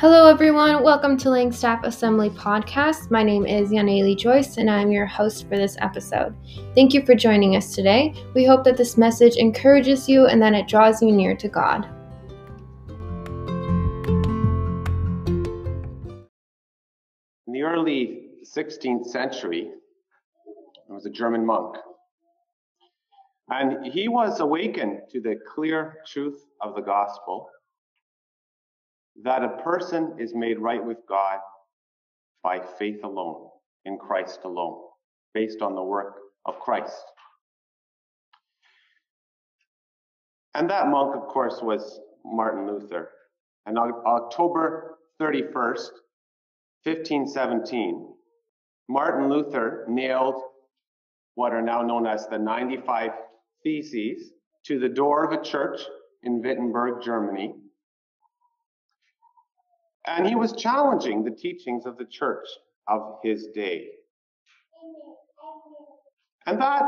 Hello, everyone. Welcome to Langstaff Assembly Podcast. My name is Yaneli Joyce, and I'm your host for this episode. Thank you for joining us today. We hope that this message encourages you and that it draws you near to God. In the early 16th century, there was a German monk. And he was awakened to the clear truth of the gospel that a person is made right with God by faith alone, in Christ alone, based on the work of Christ. And that monk, of course, was Martin Luther. And on October 31st, 1517, Martin Luther nailed what are now known as the 95 Theses to the door of a church in Wittenberg, Germany, and he was challenging the teachings of the church of his day. And that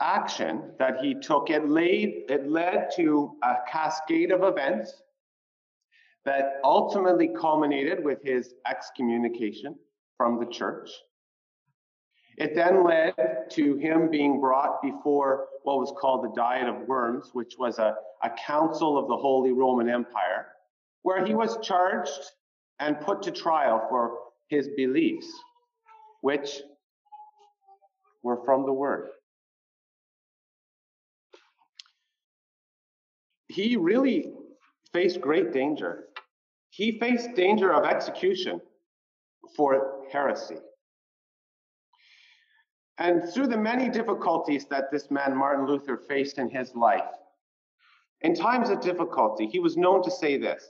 action that he took, it, laid, it led to a cascade of events that ultimately culminated with his excommunication from the church. It then led to him being brought before what was called the Diet of Worms, which was a, a council of the Holy Roman Empire, where he was charged and put to trial for his beliefs, which were from the Word. He really faced great danger. He faced danger of execution for heresy. And through the many difficulties that this man, Martin Luther, faced in his life, in times of difficulty, he was known to say this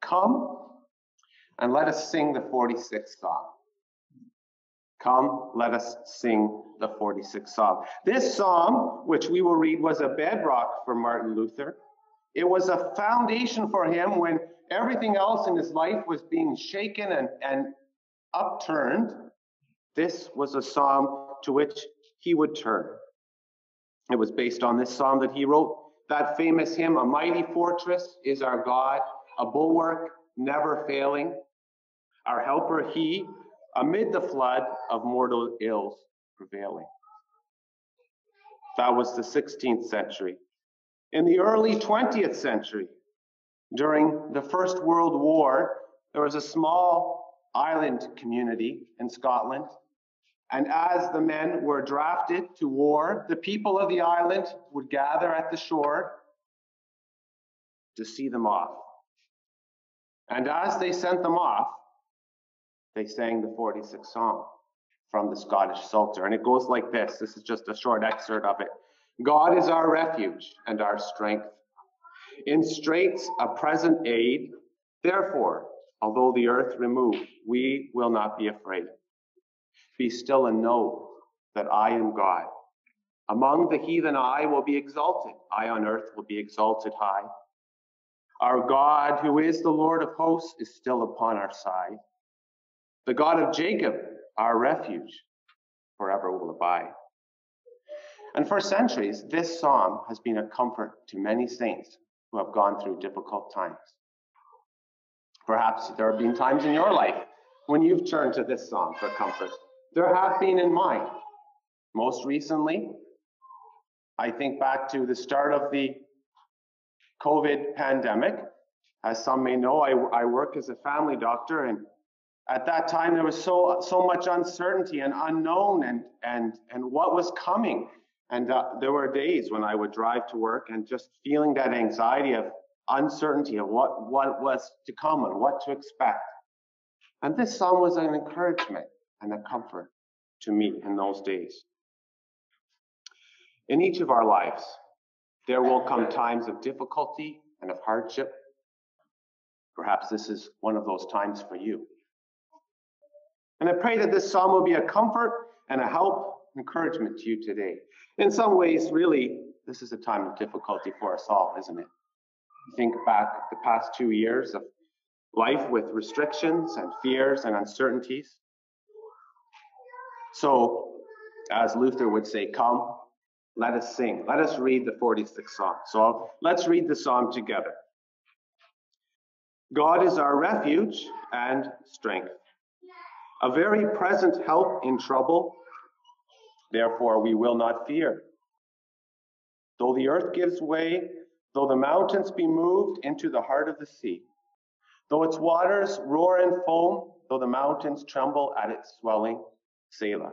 Come and let us sing the 46th Psalm. Come, let us sing the 46th Psalm. This psalm, which we will read, was a bedrock for Martin Luther. It was a foundation for him when everything else in his life was being shaken and, and upturned. This was a psalm to which he would turn. It was based on this psalm that he wrote that famous hymn, A Mighty Fortress is Our God, a bulwark never failing. Our helper, he, amid the flood of mortal ills prevailing. That was the 16th century. In the early 20th century, during the First World War, there was a small island community in Scotland. And as the men were drafted to war, the people of the island would gather at the shore to see them off. And as they sent them off, they sang the 46th Psalm from the Scottish Psalter. And it goes like this this is just a short excerpt of it God is our refuge and our strength. In straits, a present aid. Therefore, although the earth remove, we will not be afraid. Be still and know that I am God. Among the heathen, I will be exalted. I on earth will be exalted high. Our God, who is the Lord of hosts, is still upon our side. The God of Jacob, our refuge, forever will abide. And for centuries, this psalm has been a comfort to many saints who have gone through difficult times. Perhaps there have been times in your life when you've turned to this psalm for comfort. There have been in mine. Most recently, I think back to the start of the COVID pandemic. As some may know, I, I work as a family doctor, and at that time there was so so much uncertainty and unknown, and and and what was coming. And uh, there were days when I would drive to work and just feeling that anxiety of uncertainty of what what was to come and what to expect. And this psalm was an encouragement and a comfort to me in those days. In each of our lives, there will come times of difficulty and of hardship. Perhaps this is one of those times for you. And I pray that this psalm will be a comfort and a help, encouragement to you today. In some ways, really, this is a time of difficulty for us all, isn't it? Think back the past two years of life with restrictions and fears and uncertainties. So, as Luther would say, come, let us sing. Let us read the 46th Psalm. So let's read the psalm together. God is our refuge and strength, a very present help in trouble. Therefore, we will not fear. Though the earth gives way, though the mountains be moved into the heart of the sea, though its waters roar and foam, though the mountains tremble at its swelling, Selah.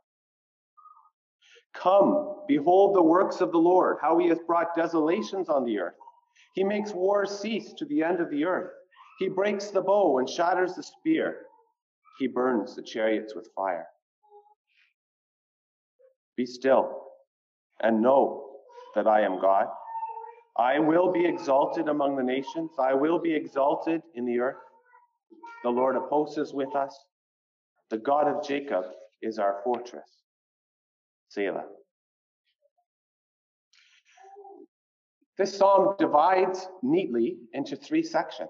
Come, behold the works of the Lord, how he has brought desolations on the earth. He makes war cease to the end of the earth. He breaks the bow and shatters the spear. He burns the chariots with fire. Be still and know that I am God. I will be exalted among the nations. I will be exalted in the earth. The Lord of hosts is with us. The God of Jacob is our fortress. Selah. This psalm divides neatly into three sections.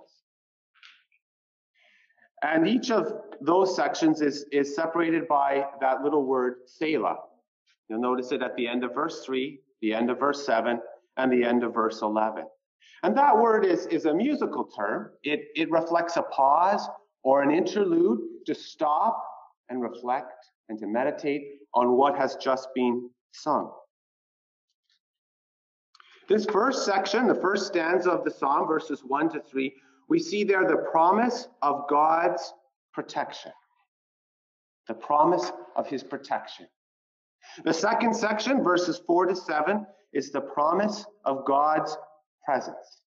And each of those sections is, is separated by that little word Selah. You'll notice it at the end of verse 3, the end of verse 7, and the end of verse 11. And that word is, is a musical term. It, it reflects a pause or an interlude to stop and reflect and to meditate on what has just been sung. This first section, the first stanza of the psalm, verses 1 to 3, we see there the promise of God's protection. The promise of his protection. The second section, verses 4 to 7, is the promise of God's presence.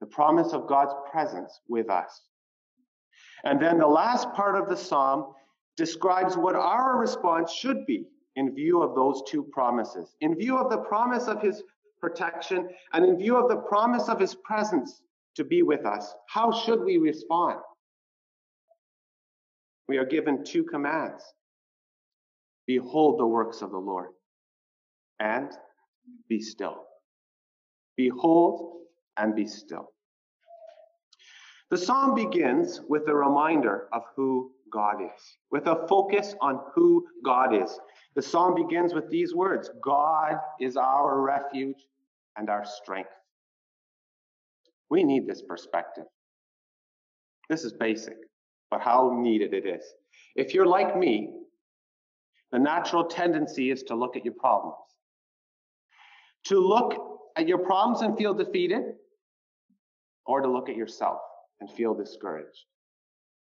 The promise of God's presence with us. And then the last part of the psalm describes what our response should be in view of those two promises. In view of the promise of his protection and in view of the promise of his presence to be with us, how should we respond? We are given two commands Behold the works of the Lord and be still. Behold and be still. The psalm begins with a reminder of who God is, with a focus on who God is. The psalm begins with these words God is our refuge and our strength. We need this perspective. This is basic, but how needed it is. If you're like me, the natural tendency is to look at your problems, to look at your problems and feel defeated, or to look at yourself and feel discouraged.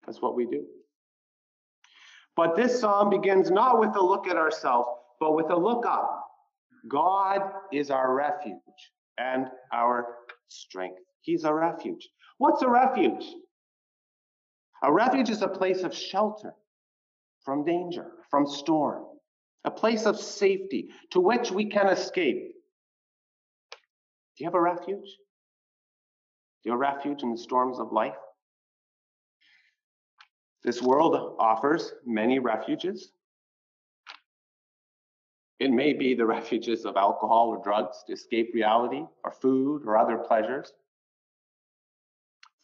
That's what we do. But this psalm begins not with a look at ourselves, but with a look up. God is our refuge and our strength. He's a refuge. What's a refuge? A refuge is a place of shelter from danger, from storm, a place of safety to which we can escape. Do you have a refuge? Do you have a refuge in the storms of life? This world offers many refuges. It may be the refuges of alcohol or drugs to escape reality, or food or other pleasures.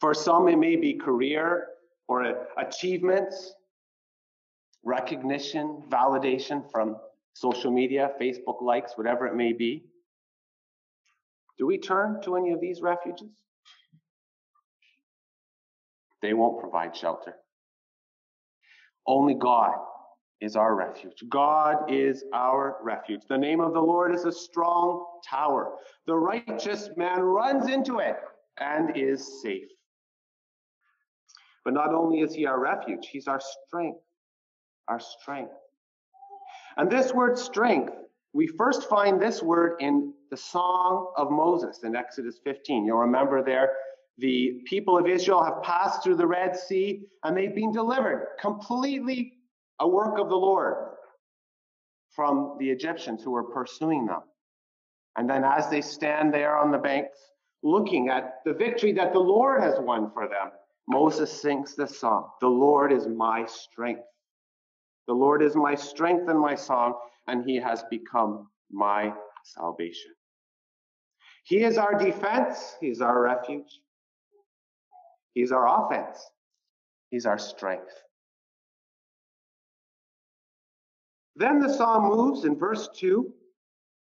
For some, it may be career or achievements, recognition, validation from social media, Facebook likes, whatever it may be. Do we turn to any of these refuges? They won't provide shelter. Only God is our refuge. God is our refuge. The name of the Lord is a strong tower. The righteous man runs into it and is safe. But not only is he our refuge, he's our strength. Our strength. And this word strength, we first find this word in the Song of Moses in Exodus 15. You'll remember there the people of Israel have passed through the Red Sea and they've been delivered completely a work of the Lord from the Egyptians who were pursuing them. And then as they stand there on the banks looking at the victory that the Lord has won for them, Moses sings this song The Lord is my strength. The Lord is my strength and my song, and he has become my salvation. He is our defense, he's our refuge, he's our offense, he's our strength. Then the psalm moves in verse 2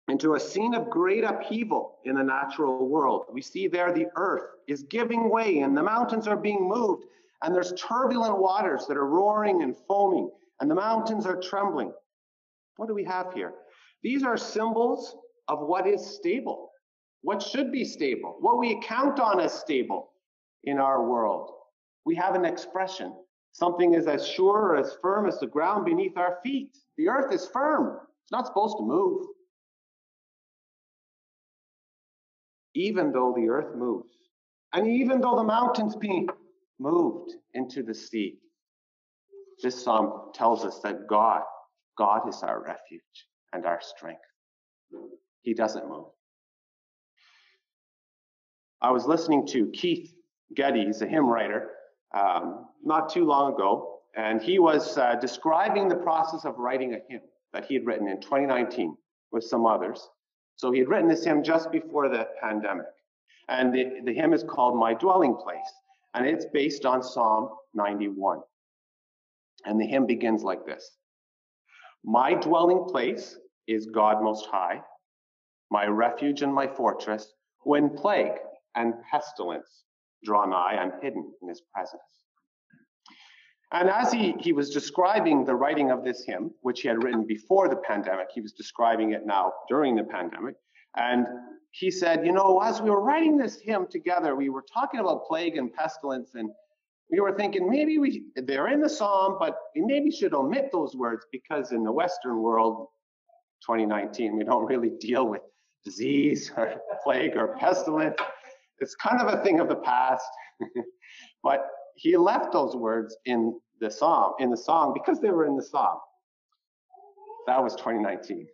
into a scene of great upheaval in the natural world. We see there the earth is giving way and the mountains are being moved, and there's turbulent waters that are roaring and foaming, and the mountains are trembling. What do we have here? These are symbols of what is stable, what should be stable, what we count on as stable in our world. We have an expression. Something is as sure or as firm as the ground beneath our feet. The earth is firm. It's not supposed to move. even though the earth moves, and even though the mountains be moved into the sea. This psalm tells us that God, God is our refuge and our strength. He doesn't move. I was listening to Keith Getty, he's a hymn writer, um, not too long ago, and he was uh, describing the process of writing a hymn that he had written in 2019 with some others. So he had written this hymn just before the pandemic. And the, the hymn is called My Dwelling Place. And it's based on Psalm 91. And the hymn begins like this My dwelling place is God Most High, my refuge and my fortress. When plague and pestilence draw nigh, I'm hidden in his presence. And as he, he was describing the writing of this hymn, which he had written before the pandemic, he was describing it now during the pandemic. And he said, You know, as we were writing this hymn together, we were talking about plague and pestilence, and we were thinking maybe we, they're in the psalm, but we maybe should omit those words because in the Western world, 2019, we don't really deal with disease or plague or pestilence. It's kind of a thing of the past. but he left those words in the psalm, in the song, because they were in the psalm. That was 2019.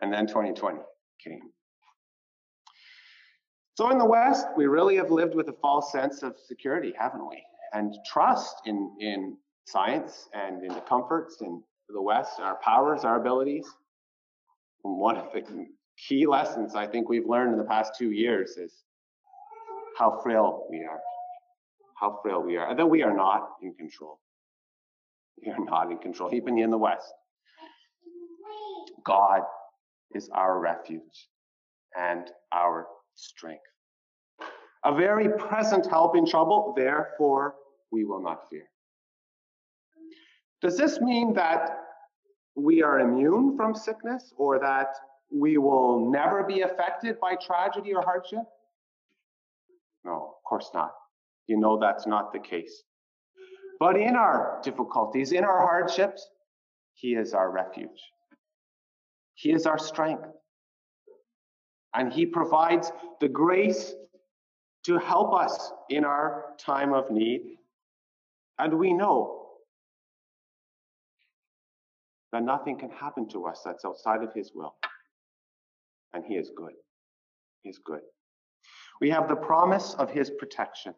And then 2020 came. So in the West, we really have lived with a false sense of security, haven't we? And trust in, in science and in the comforts in the West, our powers, our abilities. And one of the key lessons I think we've learned in the past two years is how frail we are how frail we are, and that we are not in control. We are not in control, even in the West. God is our refuge and our strength. A very present help in trouble, therefore we will not fear. Does this mean that we are immune from sickness or that we will never be affected by tragedy or hardship? No, of course not you know that's not the case. But in our difficulties, in our hardships, He is our refuge. He is our strength. And He provides the grace to help us in our time of need. And we know that nothing can happen to us that's outside of His will. And He is good. He is good. We have the promise of His protection.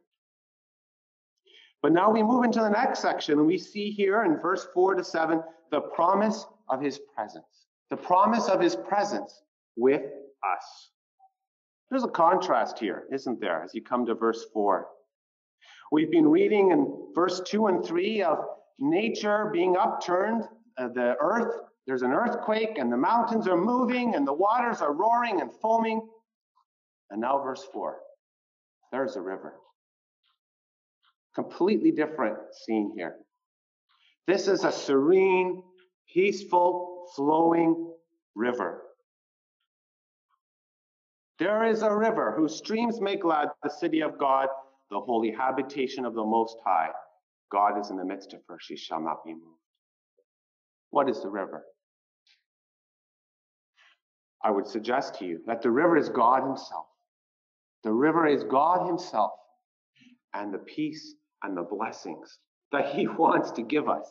But now we move into the next section and we see here in verse 4 to 7 the promise of his presence. The promise of his presence with us. There's a contrast here, isn't there, as you come to verse 4. We've been reading in verse 2 and 3 of nature being upturned, uh, the earth, there's an earthquake, and the mountains are moving, and the waters are roaring and foaming. And now, verse 4 there's a river. Completely different scene here. This is a serene, peaceful, flowing river. There is a river whose streams make glad the city of God, the holy habitation of the Most High. God is in the midst of her, she shall not be moved. What is the river? I would suggest to you that the river is God Himself. The river is God Himself and the peace and the blessings that he wants to give us.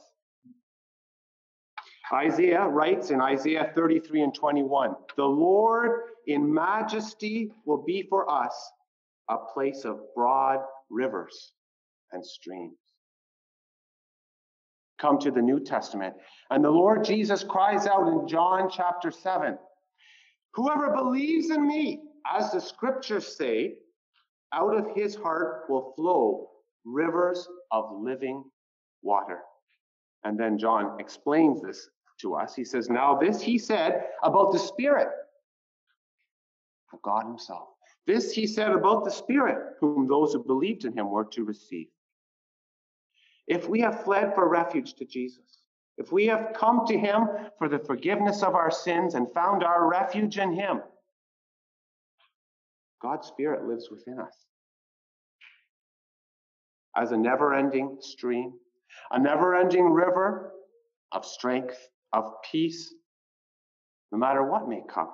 Isaiah writes in Isaiah 33 and 21 The Lord in majesty will be for us a place of broad rivers, and streams. Come to the New Testament, and the Lord Jesus cries out in John chapter 7 Whoever believes in me, as the scriptures say, out of his heart will flow rivers of living water. And then John explains this to us. He says, Now, this he said about the Spirit of God Himself. This he said about the Spirit, whom those who believed in him were to receive. If we have fled for refuge to Jesus, if we have come to him for the forgiveness of our sins and found our refuge in him, God's Spirit lives within us as a never ending stream, a never ending river of strength, of peace. No matter what may come,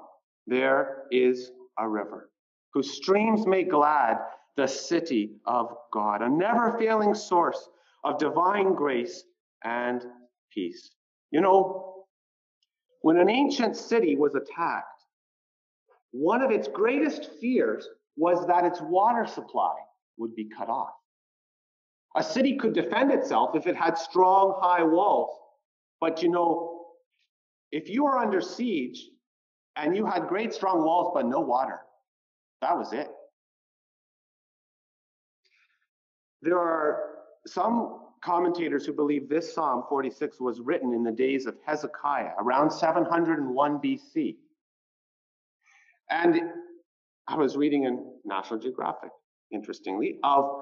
there is a river whose streams make glad the city of God, a never failing source of divine grace and peace. You know, when an ancient city was attacked, one of its greatest fears was that its water supply would be cut off. A city could defend itself if it had strong, high walls. But you know, if you were under siege and you had great, strong walls but no water, that was it. There are some commentators who believe this Psalm 46 was written in the days of Hezekiah, around 701 BC. And I was reading in National Geographic, interestingly, of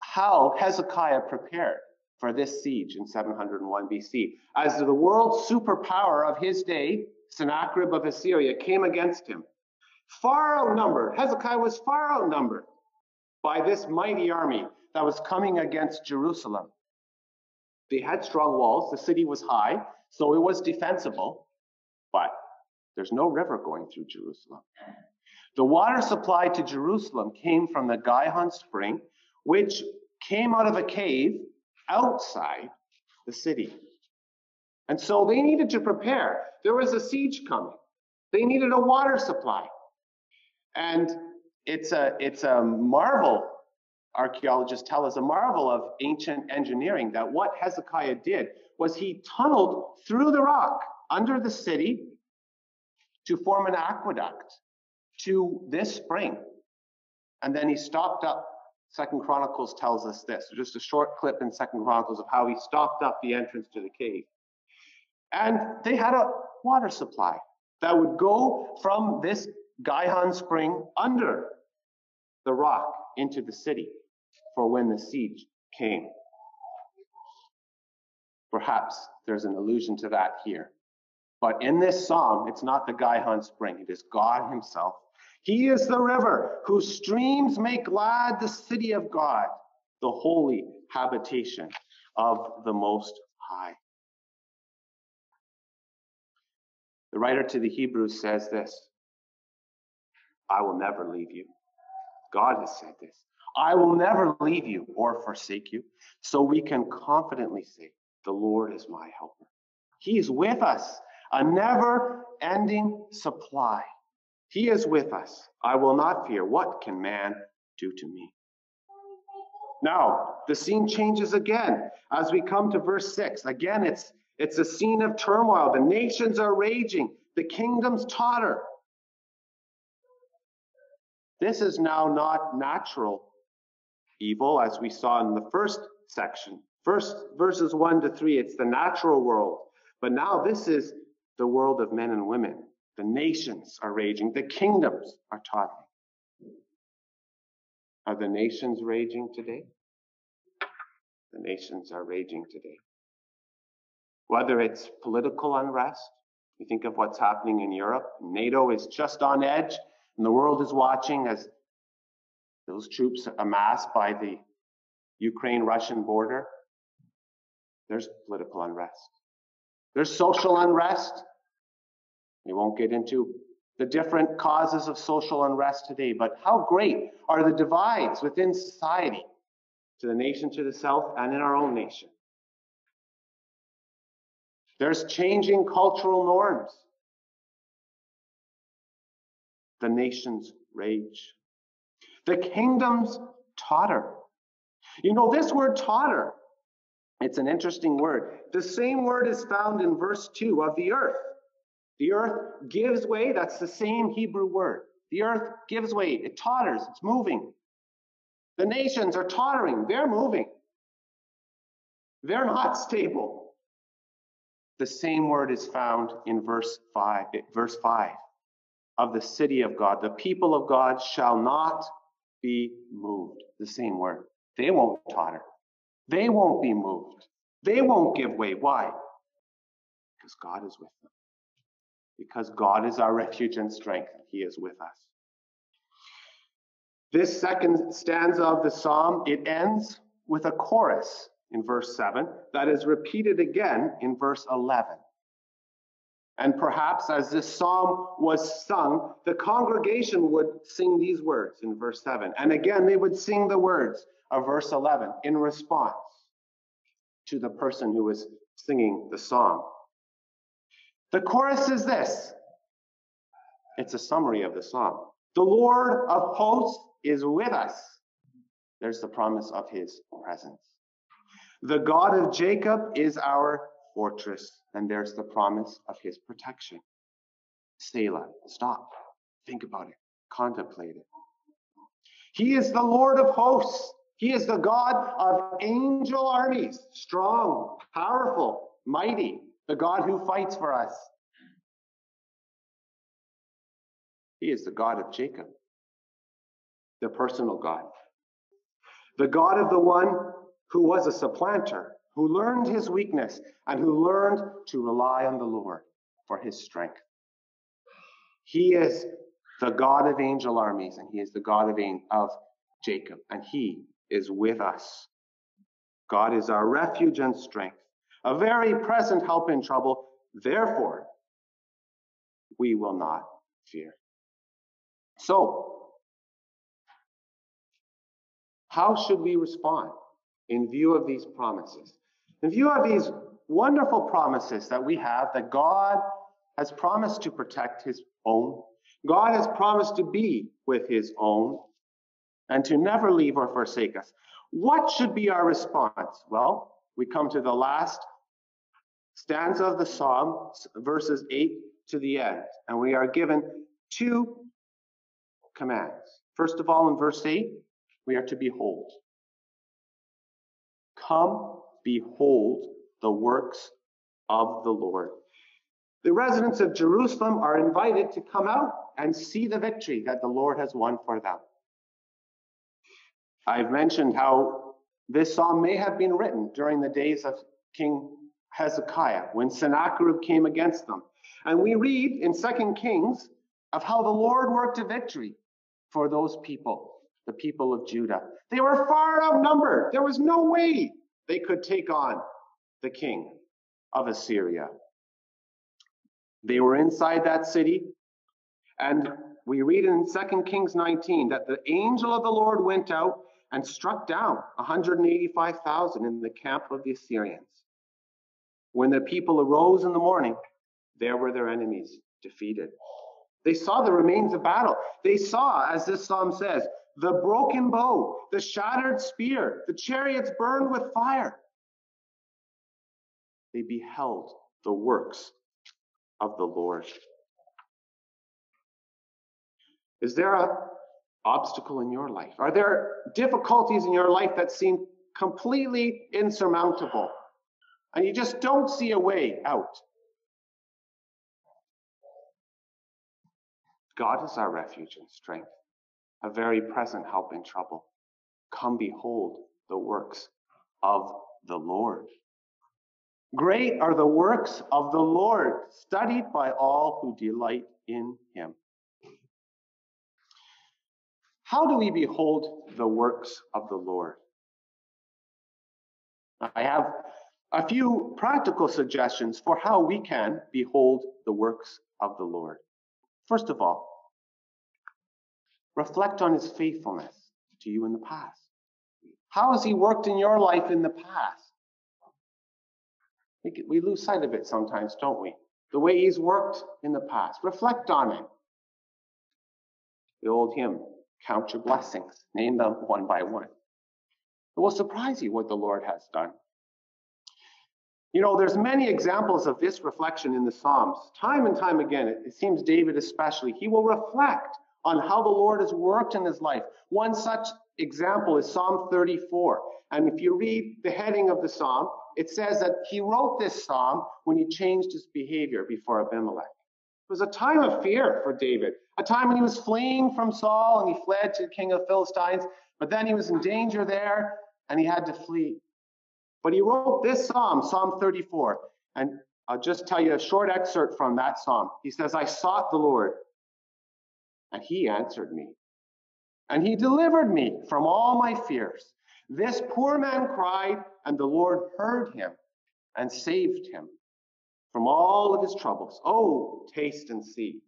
how Hezekiah prepared for this siege in 701 BC. As the world superpower of his day, Sennacherib of Assyria, came against him. Far outnumbered, Hezekiah was far outnumbered by this mighty army that was coming against Jerusalem. They had strong walls, the city was high, so it was defensible, but there's no river going through Jerusalem. The water supply to Jerusalem came from the Gihon spring, which came out of a cave outside the city. And so they needed to prepare. There was a siege coming. They needed a water supply. And it's a, it's a marvel archaeologists tell us a marvel of ancient engineering that what Hezekiah did was he tunneled through the rock under the city to form an aqueduct to this spring. And then he stopped up. Second Chronicles tells us this. Just a short clip in Second Chronicles of how he stopped up the entrance to the cave. And they had a water supply that would go from this Gihon spring under the rock into the city for when the siege came. Perhaps there's an allusion to that here. But in this psalm, it's not the Gihon spring, it is God Himself. He is the river whose streams make glad the city of God, the holy habitation of the Most High. The writer to the Hebrews says this I will never leave you. God has said this. I will never leave you or forsake you. So we can confidently say, The Lord is my helper. He is with us, a never ending supply. He is with us. I will not fear. What can man do to me? Now, the scene changes again as we come to verse 6. Again, it's, it's a scene of turmoil. The nations are raging, the kingdoms totter. This is now not natural evil, as we saw in the first section. First, verses 1 to 3, it's the natural world. But now this is the world of men and women. The nations are raging, the kingdoms are tottering. Are the nations raging today? The nations are raging today. Whether it's political unrest, you think of what's happening in Europe. NATO is just on edge, and the world is watching as those troops amassed by the Ukraine Russian border, there's political unrest. There's social unrest. We won't get into the different causes of social unrest today, but how great are the divides within society to the nation to the south and in our own nation? There's changing cultural norms. The nations rage. The kingdoms totter. You know, this word totter, it's an interesting word. The same word is found in verse 2 of the earth. The earth gives way, that's the same Hebrew word. The earth gives way, it totters, it's moving. The nations are tottering, they're moving. They're not stable. The same word is found in verse 5, verse 5 of the city of God. The people of God shall not be moved. The same word. They won't totter. They won't be moved. They won't give way. Why? Because God is with them. Because God is our refuge and strength. He is with us. This second stanza of the psalm, it ends with a chorus in verse 7 that is repeated again in verse 11. And perhaps as this psalm was sung, the congregation would sing these words in verse 7. And again, they would sing the words of verse 11 in response to the person who was singing the song. The chorus is this it's a summary of the song. The Lord of hosts is with us. There's the promise of his presence. The God of Jacob is our fortress, and there's the promise of his protection. Selah, stop, think about it, contemplate it. He is the Lord of hosts. He is the God of angel armies, strong, powerful, mighty, the God who fights for us. He is the God of Jacob, the personal God, the God of the one who was a supplanter, who learned his weakness, and who learned to rely on the Lord for his strength. He is the God of angel armies, and he is the God of, of Jacob, and he is with us. God is our refuge and strength, a very present help in trouble. Therefore, we will not fear. So, how should we respond in view of these promises? In view of these wonderful promises that we have that God has promised to protect his own, God has promised to be with his own, and to never leave or forsake us. What should be our response? Well, we come to the last stanza of the psalm, verses 8 to the end, and we are given two commands. First of all, in verse 8, we are to behold. Come, behold the works of the Lord. The residents of Jerusalem are invited to come out and see the victory that the Lord has won for them. I've mentioned how this psalm may have been written during the days of King Hezekiah when Sennacherib came against them. And we read in Second Kings of how the Lord worked a victory for those people, the people of Judah. They were far outnumbered. There was no way they could take on the king of Assyria. They were inside that city, and we read in 2 Kings 19 that the angel of the Lord went out and struck down 185,000 in the camp of the Assyrians. When the people arose in the morning, there were their enemies defeated. They saw the remains of battle. They saw, as this psalm says, the broken bow, the shattered spear, the chariots burned with fire. They beheld the works of the Lord. Is there a obstacle in your life? Are there difficulties in your life that seem completely insurmountable and you just don't see a way out? God is our refuge and strength, a very present help in trouble. Come behold the works of the Lord. Great are the works of the Lord, studied by all who delight in him. How do we behold the works of the Lord? I have a few practical suggestions for how we can behold the works of the Lord. First of all, reflect on his faithfulness to you in the past. How has he worked in your life in the past? We, lose sight of it sometimes, don't we? The way he's worked in the past. Reflect on it. The old hymn, Count your blessings. Name them one by one. It will surprise you what the Lord has done. You know, there's many examples of this reflection in the Psalms. Time and time again, it seems David especially, he will reflect on how the Lord has worked in his life. One such example is Psalm 34. And if you read the heading of the psalm, it says that he wrote this psalm when he changed his behavior before Abimelech. It was a time of fear for David, a time when he was fleeing from Saul and he fled to the king of Philistines, but then he was in danger there and he had to flee. But he wrote this psalm, Psalm 34, and I'll just tell you a short excerpt from that psalm. He says, I sought the Lord, and he answered me, and he delivered me from all my fears. This poor man cried, and the Lord heard him and saved him from all of his troubles. Oh, taste and see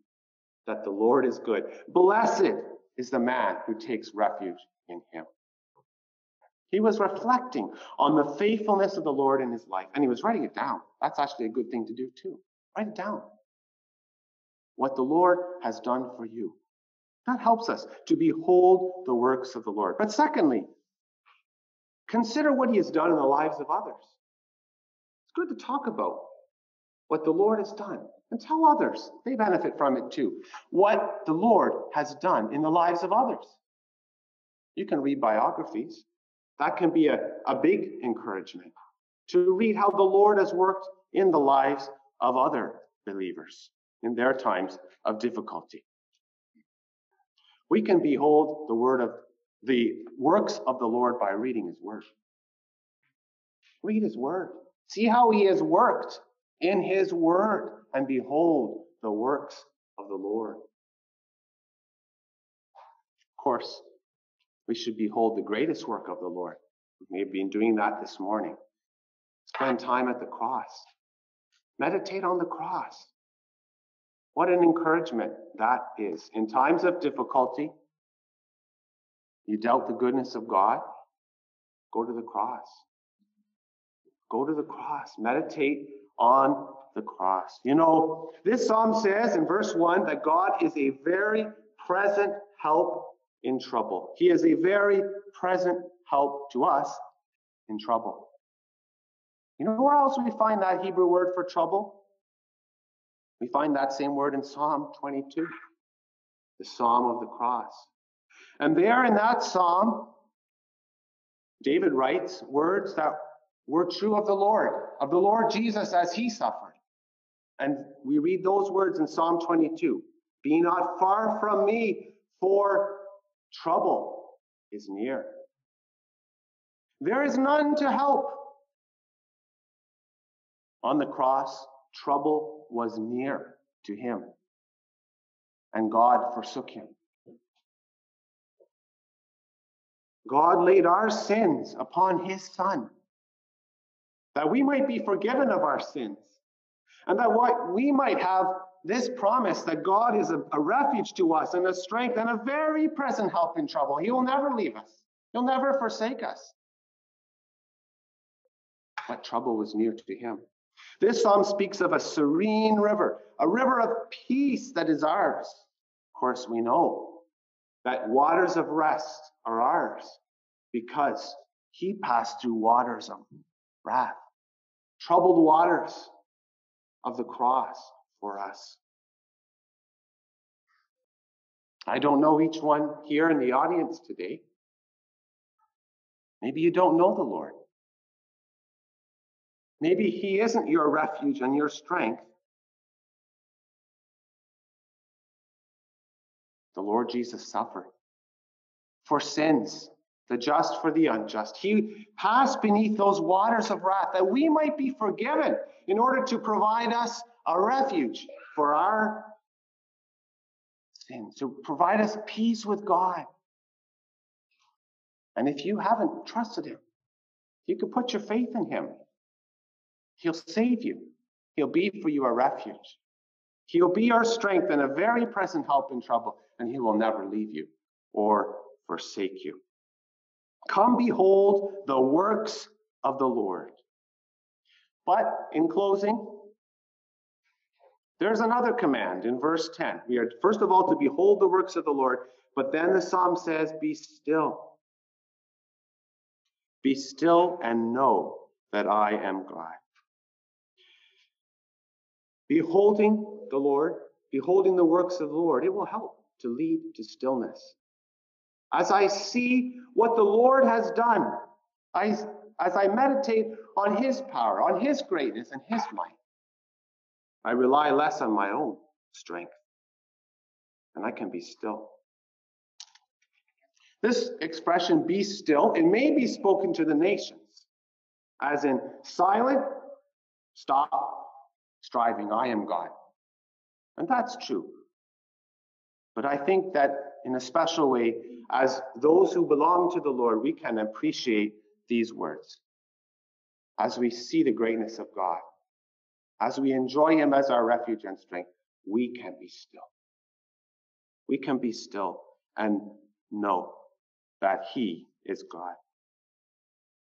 that the Lord is good. Blessed is the man who takes refuge in him. He was reflecting on the faithfulness of the Lord in his life, and he was writing it down. That's actually a good thing to do, too. Write it down. What the Lord has done for you. That helps us to behold the works of the Lord. But secondly, consider what he has done in the lives of others. It's good to talk about what the Lord has done and tell others. They benefit from it too. What the Lord has done in the lives of others. You can read biographies. That can be a, a big encouragement to read how the Lord has worked in the lives of other believers in their times of difficulty we can behold the word of the works of the Lord by reading his word. Read his word. See how he has worked in his word and behold the works of the Lord. Of course, we should behold the greatest work of the Lord. We have been doing that this morning. Spend time at the cross. Meditate on the cross. What an encouragement that is. In times of difficulty, you doubt the goodness of God, go to the cross. Go to the cross. Meditate on the cross. You know, this psalm says in verse 1 that God is a very present help in trouble. He is a very present help to us in trouble. You know where else we find that Hebrew word for trouble? We find that same word in Psalm 22, the Psalm of the Cross. And there in that Psalm, David writes words that were true of the Lord, of the Lord Jesus as he suffered. And we read those words in Psalm 22 Be not far from me, for trouble is near. There is none to help. On the cross, trouble was near to him, and God forsook him. God laid our sins upon his Son, that we might be forgiven of our sins, and that we might have this promise that God is a, a refuge to us and a strength and a very present help in trouble. He will never leave us, He'll never forsake us. But trouble was near to him. This psalm speaks of a serene river, a river of peace that is ours. Of course, we know that waters of rest are ours because he passed through waters of wrath, troubled waters of the cross for us. I don't know each one here in the audience today. Maybe you don't know the Lord. Maybe He isn't your refuge and your strength. The Lord Jesus suffered for sins, the just for the unjust. He passed beneath those waters of wrath that we might be forgiven in order to provide us a refuge for our sins, to provide us peace with God. And if you haven't trusted Him, you can put your faith in Him. He'll save you. He'll be for you a refuge. He'll be our strength and a very present help in trouble, and he will never leave you or forsake you. Come behold the works of the Lord. But in closing, there's another command in verse 10. We are first of all to behold the works of the Lord, but then the psalm says, Be still Be still and know that I am God. Beholding the Lord, beholding the works of the Lord, it will help to lead to stillness. As I see what the Lord has done, I, as I meditate on his power, on his greatness, and his might, I rely less on my own strength, and I can be still. This expression, be still, it may be spoken to the nations, as in silent, stop, striving, I am God. And that's true. But I think that in a special way, as those who belong to the Lord, we can appreciate these words. As we see the greatness of God, as we enjoy Him as our refuge and strength, we can be still. We can be still and know that He is God.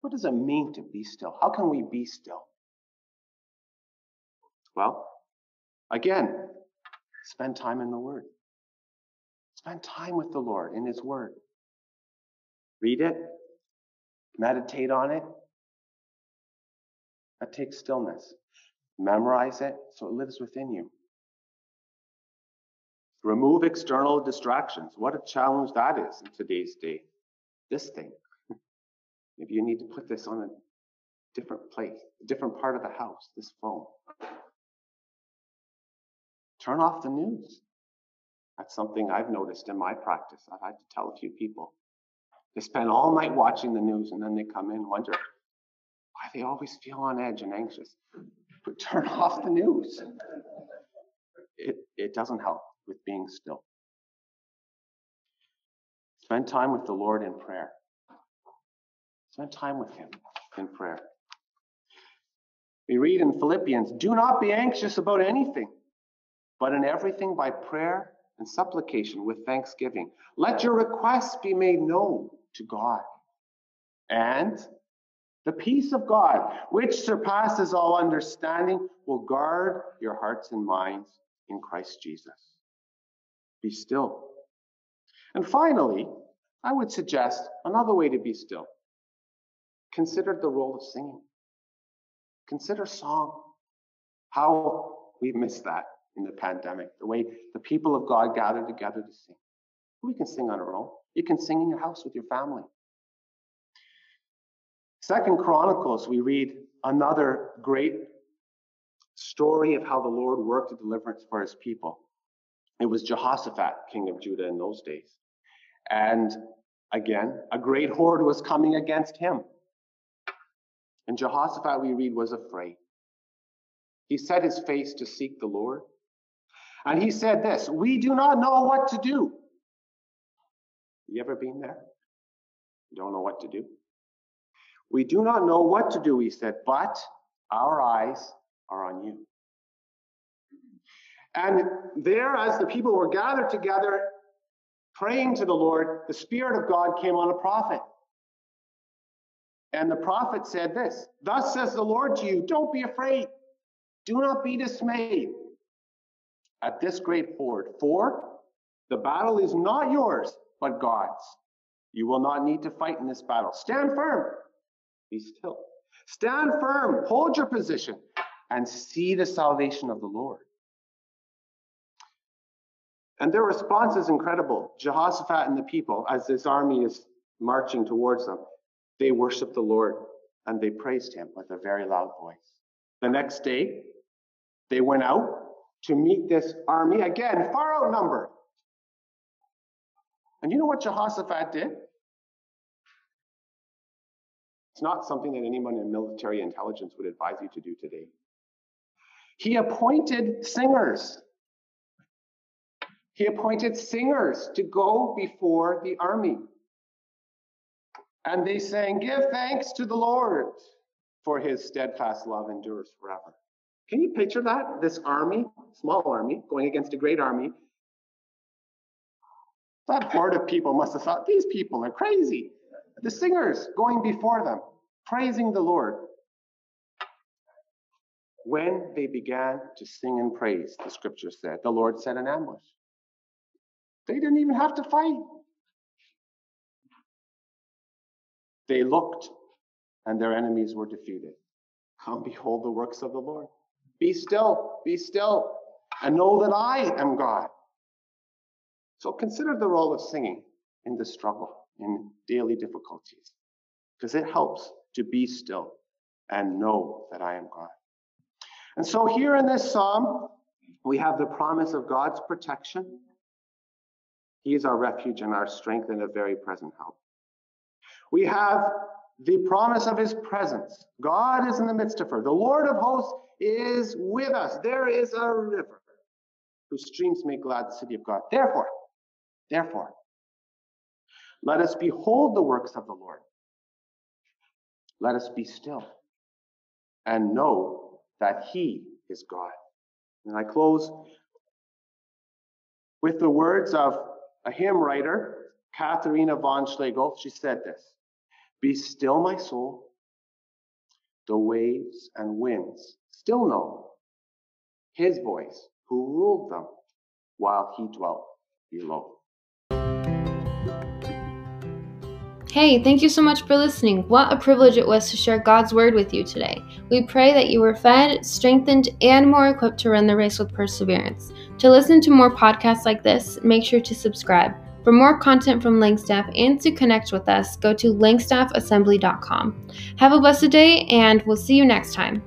What does it mean to be still? How can we be still? Well, again, spend time in the Word. Spend time with the Lord in His Word. Read it, meditate on it. That takes stillness. Memorize it so it lives within you. Remove external distractions. What a challenge that is in today's day. This thing. Maybe you need to put this on a different place, a different part of the house, this phone. Turn off the news. That's something I've noticed in my practice. I've had to tell a few people. They spend all night watching the news and then they come in and wonder why they always feel on edge and anxious. But turn off the news. It, it doesn't help with being still. Spend time with the Lord in prayer. Spend time with Him in prayer. We read in Philippians do not be anxious about anything, but in everything by prayer and supplication with thanksgiving. Let your requests be made known to God. And the peace of God, which surpasses all understanding, will guard your hearts and minds in Christ Jesus. Be still. And finally, I would suggest another way to be still. Consider the role of singing. Consider song. How we miss that in the pandemic, the way the people of God gathered together to sing. We can sing on our own. You can sing in your house with your family. Second Chronicles, we read another great story of how the Lord worked a deliverance for his people. It was Jehoshaphat, king of Judah in those days. And again, a great horde was coming against him. And Jehoshaphat, we read, was afraid. He set his face to seek the Lord. And he said this We do not know what to do. You ever been there? Don't know what to do? We do not know what to do, he said, but our eyes are on you. And there, as the people were gathered together, praying to the Lord, the Spirit of God came on a prophet. And the prophet said this Thus says the Lord to you, don't be afraid, do not be dismayed at this great horde, for the battle is not yours, but God's. You will not need to fight in this battle. Stand firm, be still. Stand firm, hold your position, and see the salvation of the Lord. And their response is incredible. Jehoshaphat and the people, as this army is marching towards them, they worship the Lord and they praised him with a very loud voice. The next day, they went out to meet this army, again, far outnumbered. And you know what Jehoshaphat did? It's not something that anyone in military intelligence would advise you to do today. He appointed singers. He appointed singers to go before the army. And they sang, Give thanks to the Lord, for his steadfast love endures forever. Can you picture that? This army, small army, going against a great army. That horde of people must have thought, These people are crazy the singers going before them, praising the Lord. When they began to sing and praise, the scripture said, the Lord set an ambush. They didn't even have to fight. They looked and their enemies were defeated. Come behold the works of the Lord. Be still, be still, and know that I am God. So consider the role of singing in the struggle, in daily difficulties, because it helps to be still and know that I am God. And so here in this psalm, we have the promise of God's protection. He is our refuge and our strength and a very present help. We have the promise of his presence. God is in the midst of her. The Lord of hosts is with us. There is a river whose streams make glad the city of God. Therefore, therefore, let us behold the works of the Lord. Let us be still and know that he is God. And I close with the words of a hymn writer, Katharina von Schlegel. She said this Be still, my soul. The waves and winds still know his voice who ruled them while he dwelt below. Hey, thank you so much for listening. What a privilege it was to share God's word with you today. We pray that you were fed, strengthened, and more equipped to run the race with perseverance. To listen to more podcasts like this, make sure to subscribe. For more content from Langstaff and to connect with us, go to langstaffassembly.com. Have a blessed day, and we'll see you next time.